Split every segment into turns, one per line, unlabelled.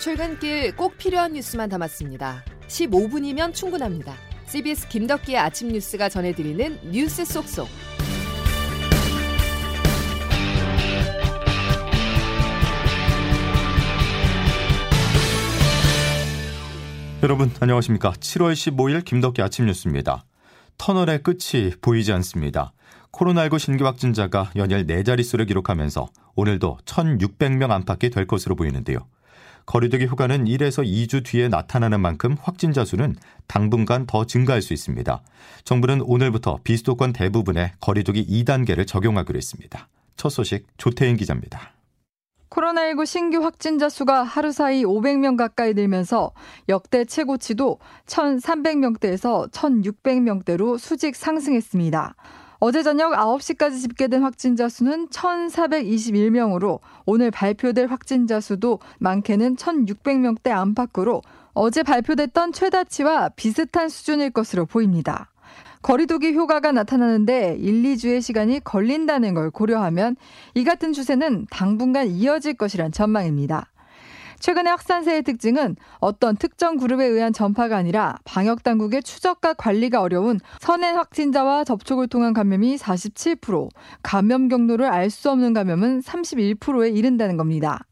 출근길 꼭 필요한 뉴스만 담았습니다. 15분이면 충분합니다. CBS 김덕기의 아침 뉴스가 전해드리는 뉴스 속속.
여러분 안녕하십니까? 7월 15일 김덕기 아침 뉴스입니다. 터널의 끝이 보이지 않습니다. 코로나19 신규 확진자가 연일 4자릿수를 기록하면서 오늘도 1,600명 안팎이 될 것으로 보이는데요. 거리두기 휴가는 1에서 2주 뒤에 나타나는 만큼 확진자 수는 당분간 더 증가할 수 있습니다. 정부는 오늘부터 비수도권 대부분에 거리두기 2단계를 적용하기로 했습니다. 첫 소식 조태인 기자입니다.
코로나19 신규 확진자 수가 하루 사이 500명 가까이 늘면서 역대 최고치도 1,300명대에서 1,600명대로 수직 상승했습니다. 어제 저녁 9시까지 집계된 확진자 수는 1,421명으로 오늘 발표될 확진자 수도 많게는 1,600명대 안팎으로 어제 발표됐던 최다치와 비슷한 수준일 것으로 보입니다. 거리두기 효과가 나타나는데 1, 2주의 시간이 걸린다는 걸 고려하면 이 같은 추세는 당분간 이어질 것이란 전망입니다. 최근의 확산세의 특징은 어떤 특정 그룹에 의한 전파가 아니라 방역 당국의 추적과 관리가 어려운 선행 확진자와 접촉을 통한 감염이 47%, 감염 경로를 알 수 없는 감염은 31%에 이른다는 겁니다.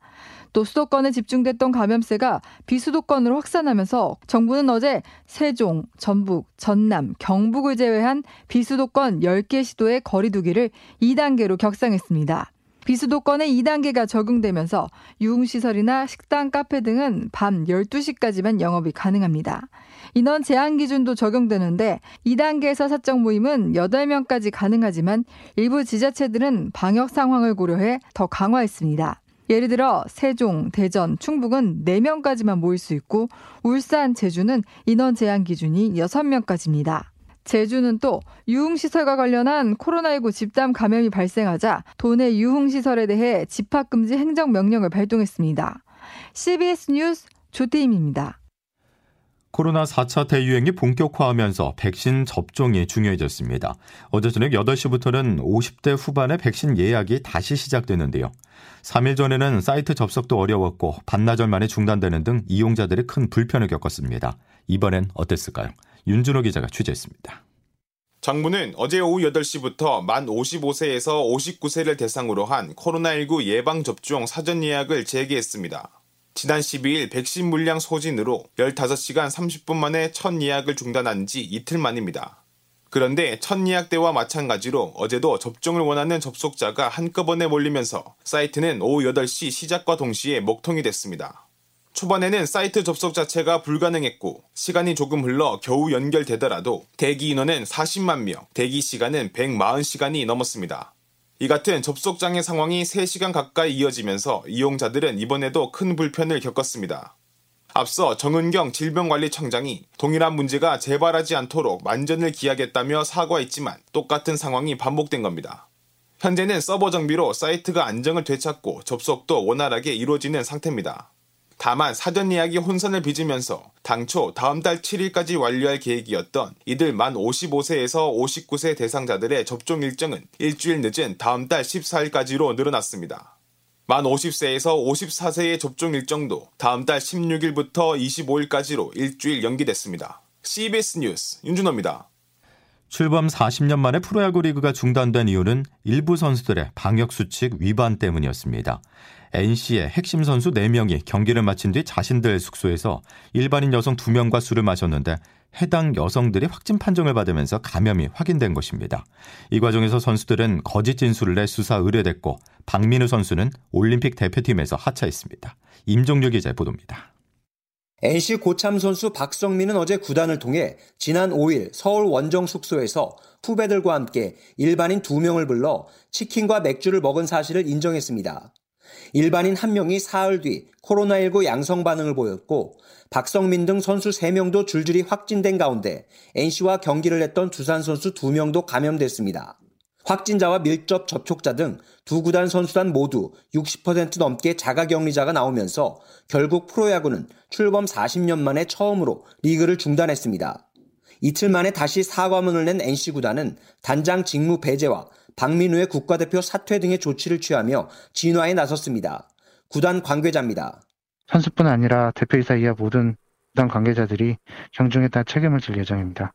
또 수도권에 집중됐던 감염세가 비수도권으로 확산하면서 정부는 어제 세종, 전북, 전남, 경북을 제외한 비수도권 10개 시도의 거리두기를 2단계로 격상했습니다. 비수도권의 2단계가 적용되면서 유흥시설이나 식당, 카페 등은 밤 12시까지만 영업이 가능합니다. 인원 제한 기준도 적용되는데 2단계에서 사적 모임은 8명까지 가능하지만 일부 지자체들은 방역 상황을 고려해 더 강화했습니다. 예를 들어 세종, 대전, 충북은 4명까지만 모일 수 있고 울산, 제주는 인원 제한 기준이 6명까지입니다. 제주는 또 유흥시설과 관련한 코로나19 집단 감염이 발생하자 도내 유흥시설에 대해 집합금지 행정명령을 발동했습니다. CBS 뉴스 조태임입니다.
코로나 4차 대유행이 본격화하면서 백신 접종이 중요해졌습니다. 어제 저녁 8시부터는 50대 후반의 백신 예약이 다시 시작되는데요. 3일 전에는 사이트 접속도 어려웠고 반나절 만에 중단되는 등 이용자들이 큰 불편을 겪었습니다. 이번엔 어땠을까요? 윤준호 기자가 취재했습니다.
정부는 어제 오후 8시부터 만 55세에서 59세를 대상으로 한 코로나19 예방접종 사전 예약을 재개했습니다. 지난 12일 백신 물량 소진으로 15시간 30분 만에 첫 예약을 중단한 지 이틀 만입니다. 그런데 첫 예약 때와 마찬가지로 어제도 접종을 원하는 접속자가 한꺼번에 몰리면서 사이트는 오후 8시 시작과 동시에 먹통이 됐습니다. 초반에는 사이트 접속 자체가 불가능했고 시간이 조금 흘러 겨우 연결되더라도 대기 인원은 40만 명, 대기 시간은 140시간이 넘었습니다. 이 같은 접속 장애 상황이 3시간 가까이 이어지면서 이용자들은 이번에도 큰 불편을 겪었습니다. 앞서 정은경 질병관리청장이 동일한 문제가 재발하지 않도록 만전을 기하겠다며 사과했지만 똑같은 상황이 반복된 겁니다. 현재는 서버 정비로 사이트가 안정을 되찾고 접속도 원활하게 이루어지는 상태입니다. 다만 사전 예약이 혼선을 빚으면서 당초 다음 달 7일까지 완료할 계획이었던 이들 만 55세에서 59세 대상자들의 접종 일정은 일주일 늦은 다음 달 14일까지로 늘어났습니다. 만 50세에서 54세의 접종 일정도 다음 달 16일부터 25일까지로 일주일 연기됐습니다. CBS 뉴스 윤준호입니다.
출범 40년 만에 프로야구 리그가 중단된 이유는 일부 선수들의 방역 수칙 위반 때문이었습니다. NC의 핵심 선수 4명이 경기를 마친 뒤 자신들 숙소에서 일반인 여성 2명과 술을 마셨는데 해당 여성들이 확진 판정을 받으면서 감염이 확인된 것입니다. 이 과정에서 선수들은 거짓 진술을 내 수사 의뢰됐고 박민우 선수는 올림픽 대표팀에서 하차했습니다. 임종률 기자의 보도입니다.
NC 고참 선수 박성민은 어제 구단을 통해 지난 5일 서울 원정 숙소에서 후배들과 함께 일반인 2명을 불러 치킨과 맥주를 먹은 사실을 인정했습니다. 일반인 1명이 사흘 뒤 코로나19 양성 반응을 보였고 박성민 등 선수 3명도 줄줄이 확진된 가운데 NC와 경기를 했던 두산 선수 2명도 감염됐습니다. 확진자와 밀접 접촉자 등 두 구단 선수단 모두 60% 넘게 자가 격리자가 나오면서 결국 프로야구는 출범 40년 만에 처음으로 리그를 중단했습니다. 이틀 만에 다시 사과문을 낸 NC구단은 단장 직무 배제와 박민우의 국가대표 사퇴 등의 조치를 취하며 진화에 나섰습니다. 구단 관계자입니다.
선수뿐 아니라 대표이사 이하 모든 구단 관계자들이 경중에 따라 책임을 질 예정입니다.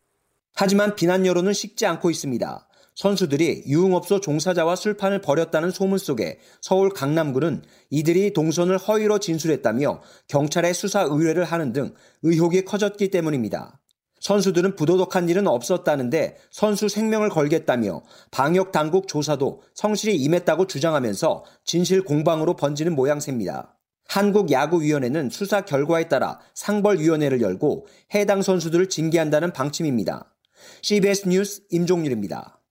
하지만 비난 여론은 식지 않고 있습니다. 선수들이 유흥업소 종사자와 술판을 벌였다는 소문 속에 서울 강남구는 이들이 동선을 허위로 진술했다며 경찰에 수사 의뢰를 하는 등 의혹이 커졌기 때문입니다. 선수들은 부도덕한 일은 없었다는데 선수 생명을 걸겠다며 방역 당국 조사도 성실히 임했다고 주장하면서 진실 공방으로 번지는 모양새입니다. 한국야구위원회는 수사 결과에 따라 상벌위원회를 열고 해당 선수들을 징계한다는 방침입니다. CBS 뉴스 임종률입니다.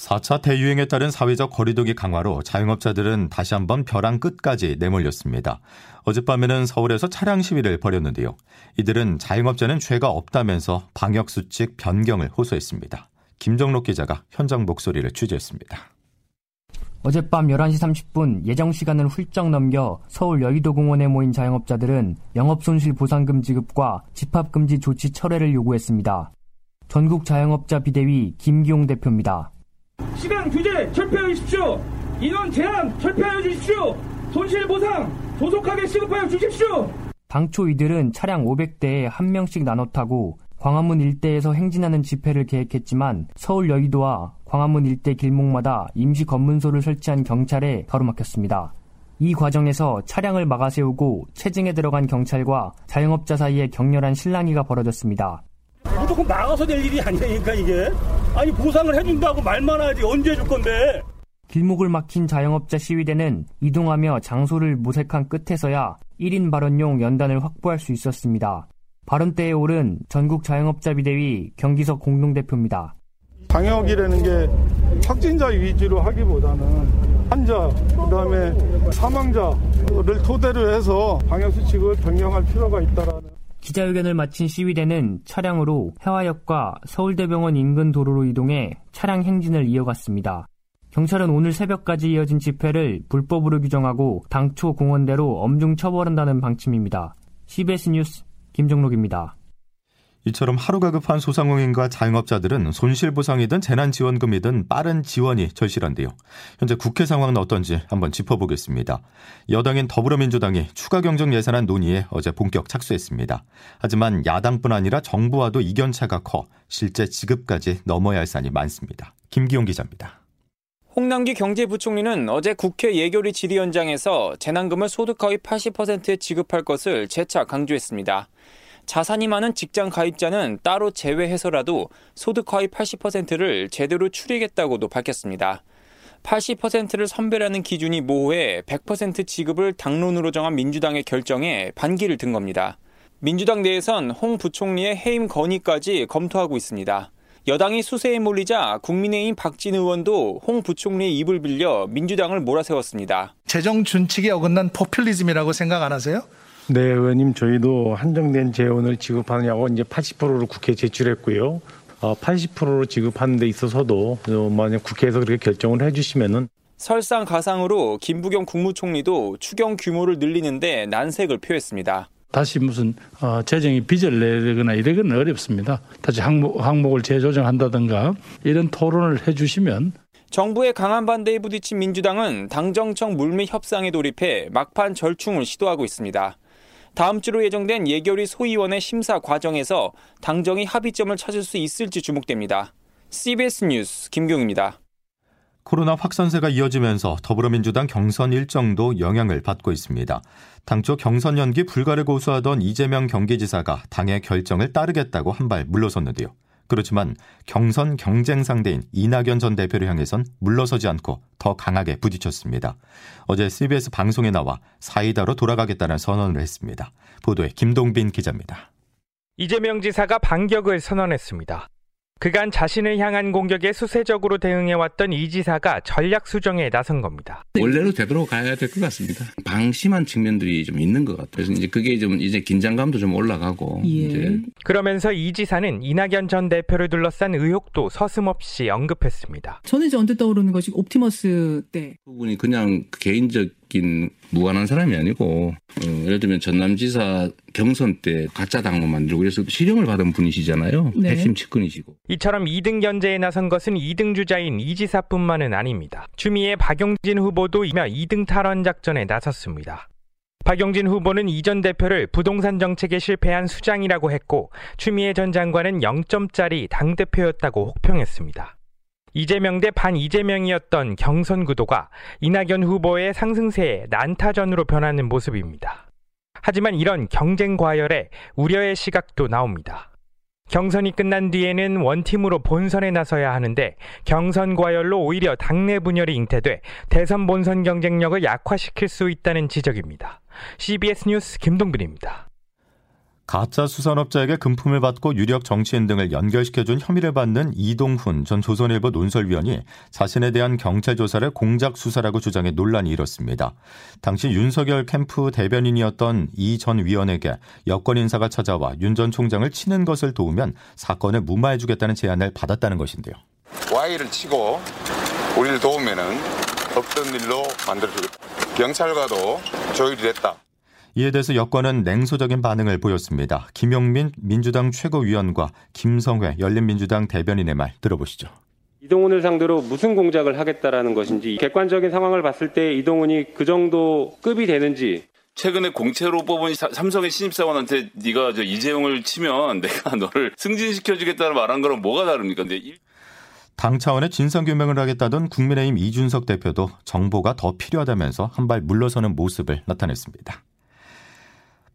4차 대유행에 따른 사회적 거리두기 강화로 자영업자들은 다시 한번 벼랑 끝까지 내몰렸습니다. 어젯밤에는 서울에서 차량 시위를 벌였는데요. 이들은 자영업자는 죄가 없다면서 방역수칙 변경을 호소했습니다. 김정록 기자가 현장 목소리를 취재했습니다.
어젯밤 11시 30분 예정 시간을 훌쩍 넘겨 서울 여의도 공원에 모인 자영업자들은 영업손실 보상금 지급과 집합금지 조치 철회를 요구했습니다. 전국 자영업자 비대위 김기용 대표입니다.
시간 규제 철폐하여 주십시오. 인원 제한 철폐하여 주십시오. 손실 보상 조속하게 시급하여 주십시오.
당초 이들은 차량 500대에 한 명씩 나눠 타고 광화문 일대에서 행진하는 집회를 계획했지만 서울 여의도와 광화문 일대 길목마다 임시 검문소를 설치한 경찰에 가로막혔습니다. 이 과정에서 차량을 막아세우고 체증에 들어간 경찰과 자영업자 사이에 격렬한 실랑이가 벌어졌습니다.
무조건 막아서 될 일이 아니니까 이게. 아니 보상을 해준다고 말만 하지 언제 해줄 건데.
길목을 막힌 자영업자 시위대는 이동하며 장소를 모색한 끝에서야 1인 발언용 연단을 확보할 수 있었습니다. 발언대에 오른 전국 자영업자 비대위 경기석 공동대표입니다.
방역이라는 게 확진자 위주로 하기보다는 환자, 그다음에 사망자를 토대로 해서 방역 수칙을 변경할 필요가 있다라는.
기자회견을 마친 시위대는 차량으로 해화역과 서울대병원 인근 도로로 이동해 차량 행진을 이어갔습니다. 경찰은 오늘 새벽까지 이어진 집회를 불법으로 규정하고 당초 공원대로 엄중 처벌한다는 방침입니다. CBS 뉴스 김정록입니다.
이처럼 하루가 급한 소상공인과 자영업자들은 손실보상이든 재난지원금이든 빠른 지원이 절실한데요. 현재 국회 상황은 어떤지 한번 짚어보겠습니다. 여당인 더불어민주당이 추가 경정 예산안 논의에 어제 본격 착수했습니다. 하지만 야당뿐 아니라 정부와도 이견차가 커 실제 지급까지 넘어야 할 산이 많습니다. 김기용 기자입니다.
홍남기 경제부총리는 어제 국회 예결위 질의연장에서 재난금을 소득하위 80%에 지급할 것을 재차 강조했습니다. 자산이 많은 직장 가입자는 따로 제외해서라도 소득 하위 80%를 제대로 추리겠다고도 밝혔습니다. 80%를 선별하는 기준이 모호해 100% 지급을 당론으로 정한 민주당의 결정에 반기를 든 겁니다. 민주당 내에선 홍 부총리의 해임 건의까지 검토하고 있습니다. 여당이 수세에 몰리자 국민의힘 박진 의원도 홍 부총리의 입을 빌려 민주당을 몰아세웠습니다.
재정 준칙에 어긋난 포퓰리즘이라고 생각 안 하세요?
네, 의원님 저희도 한정된 재원을 지급하느냐고 이제 80%를 국회에 제출했고요. 80%로 지급하는 데 있어서도 만약 국회에서 그렇게 결정을 해주시면은
설상가상으로 김부겸 국무총리도 추경 규모를 늘리는데 난색을 표했습니다.
다시 무슨 어, 재정이 빚을 내거나 이러기는 어렵습니다. 다시 항목, 항목을 재조정한다든가 이런 토론을 해주시면
정부의 강한 반대에 부딪힌 민주당은 당정청 물밑 협상에 돌입해 막판 절충을 시도하고 있습니다. 다음 주로 예정된 예결위 소위원회 심사 과정에서 당정이 합의점을 찾을 수 있을지 주목됩니다. CBS 뉴스 김경입니다.
코로나 확산세가 이어지면서 더불어민주당 경선 일정도 영향을 받고 있습니다. 당초 경선 연기 불가를 고수하던 이재명 경기지사가 당의 결정을 따르겠다고 한 발 물러섰는데요. 그렇지만 경선 경쟁 상대인 이낙연 전 대표를 향해선 물러서지 않고 더 강하게 부딪혔습니다. 어제 CBS 방송에 나와 사이다로 돌아가겠다는 선언을 했습니다. 보도에 김동빈 기자입니다.
이재명 지사가 반격을 선언했습니다. 그간 자신을 향한 공격에 수세적으로 대응해왔던 이 지사가 전략 수정에 나선 겁니다.
원래로 되도록 가야 될 것 같습니다. 방심한 측면들이 좀 있는 것 같아요. 그래서 이제 그게 좀 이제 긴장감도 좀 올라가고.
예. 이제. 그러면서 이 지사는 이낙연 전 대표를 둘러싼 의혹도 서슴없이 언급했습니다.
저는 이제 언뜻 떠오르는 것이 옵티머스 때.
부분이 그냥 개인적 인 무관한 사람이 아니고 어, 예를 들면 전남지사 경선 때 가짜 당로 만들고 그래서 실형을 받은 분이시잖아요. 네. 핵심 측근이시고.
이처럼 2등 견제에 나선 것은 2등 주자인 이 지사뿐만은 아닙니다. 추미애 박용진 후보도 이며 2등 탈원 작전에 나섰습니다. 박용진 후보는 이 전 대표를 부동산 정책에 실패한 수장이라고 했고 추미애 전 장관은 0점짜리 당대표였다고 혹평했습니다. 이재명 대 반 이재명이었던 경선 구도가 이낙연 후보의 상승세에 난타전으로 변하는 모습입니다. 하지만 이런 경쟁 과열에 우려의 시각도 나옵니다. 경선이 끝난 뒤에는 원팀으로 본선에 나서야 하는데 경선 과열로 오히려 당내 분열이 잉태돼 대선 본선 경쟁력을 약화시킬 수 있다는 지적입니다. CBS 뉴스 김동빈입니다.
가짜 수산업자에게 금품을 받고 유력 정치인 등을 연결시켜준 혐의를 받는 이동훈 전 조선일보 논설위원이 자신에 대한 경찰 조사를 공작 수사라고 주장해 논란이 일었습니다. 당시 윤석열 캠프 대변인이었던 이 전 위원에게 여권 인사가 찾아와 윤 전 총장을 치는 것을 도우면 사건을 무마해주겠다는 제안을 받았다는 것인데요.
Y를 치고 우리를 도우면은 없던 일로 만들어주겠다. 경찰과도 조율이 됐다.
이에 대해서 여권은 냉소적인 반응을 보였습니다. 김용민 민주당 최고위원과 김성회 열린민주당 대변인의 말 들어보시죠.
이동훈을 상대로 무슨 공작을 하겠다라는 것인지 객관적인 상황을 봤을 때 이동훈이 그 정도 급이 되는지
최근에 공채로 뽑은 삼성의 신입사원한테 네가 저 이재용을 치면 내가 너를 승진시켜주겠다는 말한 거랑 뭐가 다릅니까? 근데
당 차원의 진상규명을 하겠다던 국민의힘 이준석 대표도 정보가 더 필요하다면서 한 발 물러서는 모습을 나타냈습니다.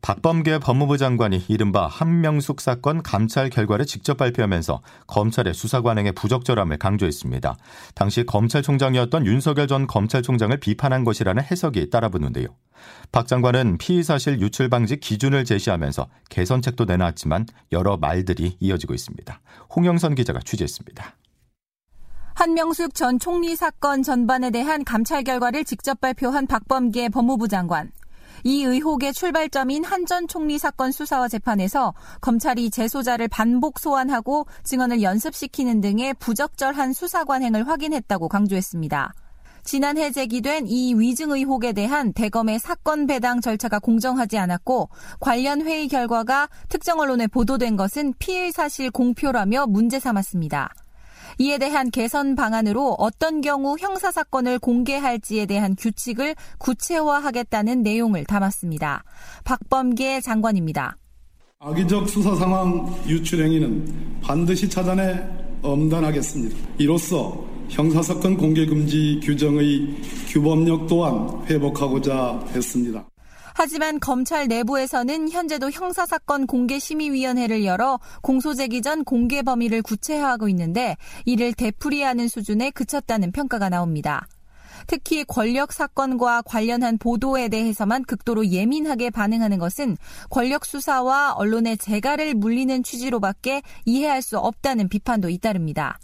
박범계 법무부 장관이 이른바 한명숙 사건 감찰 결과를 직접 발표하면서 검찰의 수사 관행의 부적절함을 강조했습니다. 당시 검찰총장이었던 윤석열 전 검찰총장을 비판한 것이라는 해석이 따라붙는데요. 박 장관은 피의 사실 유출 방지 기준을 제시하면서 개선책도 내놨지만 여러 말들이 이어지고 있습니다. 홍영선 기자가 취재했습니다.
한명숙 전 총리 사건 전반에 대한 감찰 결과를 직접 발표한 박범계 법무부 장관. 이 의혹의 출발점인 한 전 총리 사건 수사와 재판에서 검찰이 재소자를 반복 소환하고 증언을 연습시키는 등의 부적절한 수사 관행을 확인했다고 강조했습니다. 지난해 제기된 이 위증 의혹에 대한 대검의 사건 배당 절차가 공정하지 않았고 관련 회의 결과가 특정 언론에 보도된 것은 피의 사실 공표라며 문제 삼았습니다. 이에 대한 개선 방안으로 어떤 경우 형사 사건을 공개할지에 대한 규칙을 구체화하겠다는 내용을 담았습니다. 박범계 장관입니다.
악의적 수사 상황 유출 행위는 반드시 찾아내 엄단하겠습니다. 이로써 형사사건 공개 금지 규정의 규범력 또한 회복하고자 했습니다.
하지만 검찰 내부에서는 현재도 형사사건 공개심의위원회를 열어 공소제기 전 공개 범위를 구체화하고 있는데 이를 되풀이하는 수준에 그쳤다는 평가가 나옵니다. 특히 권력 사건과 관련한 보도에 대해서만 극도로 예민하게 반응하는 것은 권력 수사와 언론의 재갈을 물리는 취지로밖에 이해할 수 없다는 비판도 잇따릅니다.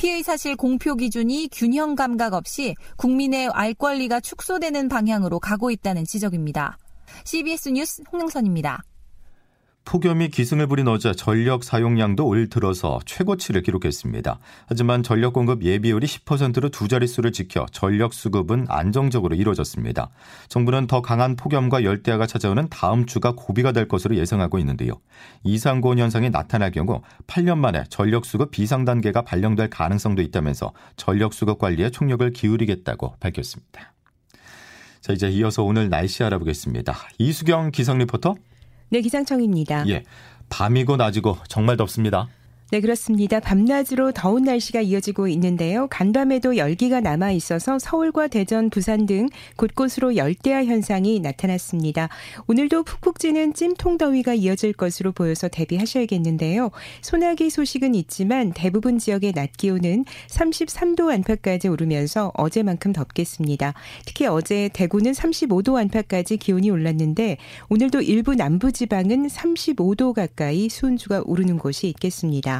피의 사실 공표 기준이 균형 감각 없이 국민의 알 권리가 축소되는 방향으로 가고 있다는 지적입니다. CBS 뉴스 홍영선입니다.
폭염이 기승을 부린 어제 전력 사용량도 올 들어서 최고치를 기록했습니다. 하지만 전력 공급 예비율이 10%로 두 자릿수를 지켜 전력 수급은 안정적으로 이루어졌습니다. 정부는 더 강한 폭염과 열대야가 찾아오는 다음 주가 고비가 될 것으로 예상하고 있는데요. 이상고온 현상이 나타날 경우 8년 만에 전력 수급 비상 단계가 발령될 가능성도 있다면서 전력 수급 관리에 총력을 기울이겠다고 밝혔습니다. 자, 이제 이어서 오늘 날씨 알아보겠습니다. 이수경 기상 리포터.
네, 기상청입니다.
예. 밤이고 낮이고 정말 덥습니다.
네, 그렇습니다. 밤낮으로 더운 날씨가 이어지고 있는데요. 간밤에도 열기가 남아 있어서 서울과 대전, 부산 등 곳곳으로 열대야 현상이 나타났습니다. 오늘도 푹푹 찌는 찜통 더위가 이어질 것으로 보여서 대비하셔야겠는데요. 소나기 소식은 있지만 대부분 지역의 낮 기온은 33도 안팎까지 오르면서 어제만큼 덥겠습니다. 특히 어제 대구는 35도 안팎까지 기온이 올랐는데 오늘도 일부 남부 지방은 35도 가까이 수온주가 오르는 곳이 있겠습니다.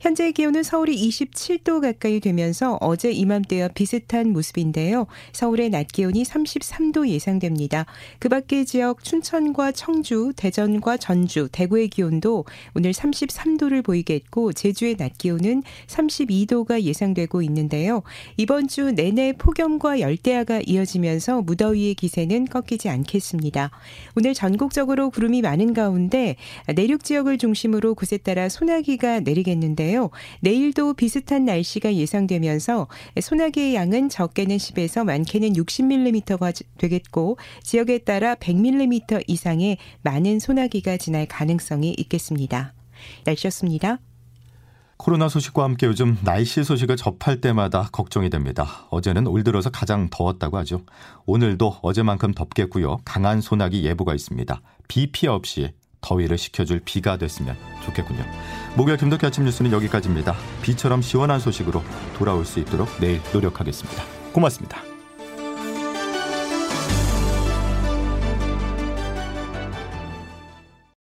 현재 기온은 서울이 27도 가까이 되면서 어제 이맘때와 비슷한 모습인데요. 서울의 낮 기온이 33도 예상됩니다. 그 밖의 지역 춘천과 청주, 대전과 전주, 대구의 기온도 오늘 33도를 보이겠고 제주의 낮 기온은 32도가 예상되고 있는데요. 이번 주 내내 폭염과 열대야가 이어지면서 무더위의 기세는 꺾이지 않겠습니다. 오늘 전국적으로 구름이 많은 가운데 내륙 지역을 중심으로 곳에 따라 소나기가 내리겠는데 있는데요. 내일도 비슷한 날씨가 예상되면서 소나기의 양은 적게는 10에서 많게는 60mm가 되겠고 지역에 따라 100mm 이상의 많은 소나기가 지날 가능성이 있겠습니다. 날씨였습니다.
코로나 소식과 함께 요즘 날씨 소식을 접할 때마다 걱정이 됩니다. 어제는 올 들어서 가장 더웠다고 하죠. 오늘도 어제만큼 덥겠고요. 강한 소나기 예보가 있습니다. 비 피해 없이 더위를 식혀줄 비가 됐으면 좋겠군요. 목요일 김덕기 아침 뉴스는 여기까지입니다. 비처럼 시원한 소식으로 돌아올 수 있도록 내일 노력하겠습니다. 고맙습니다.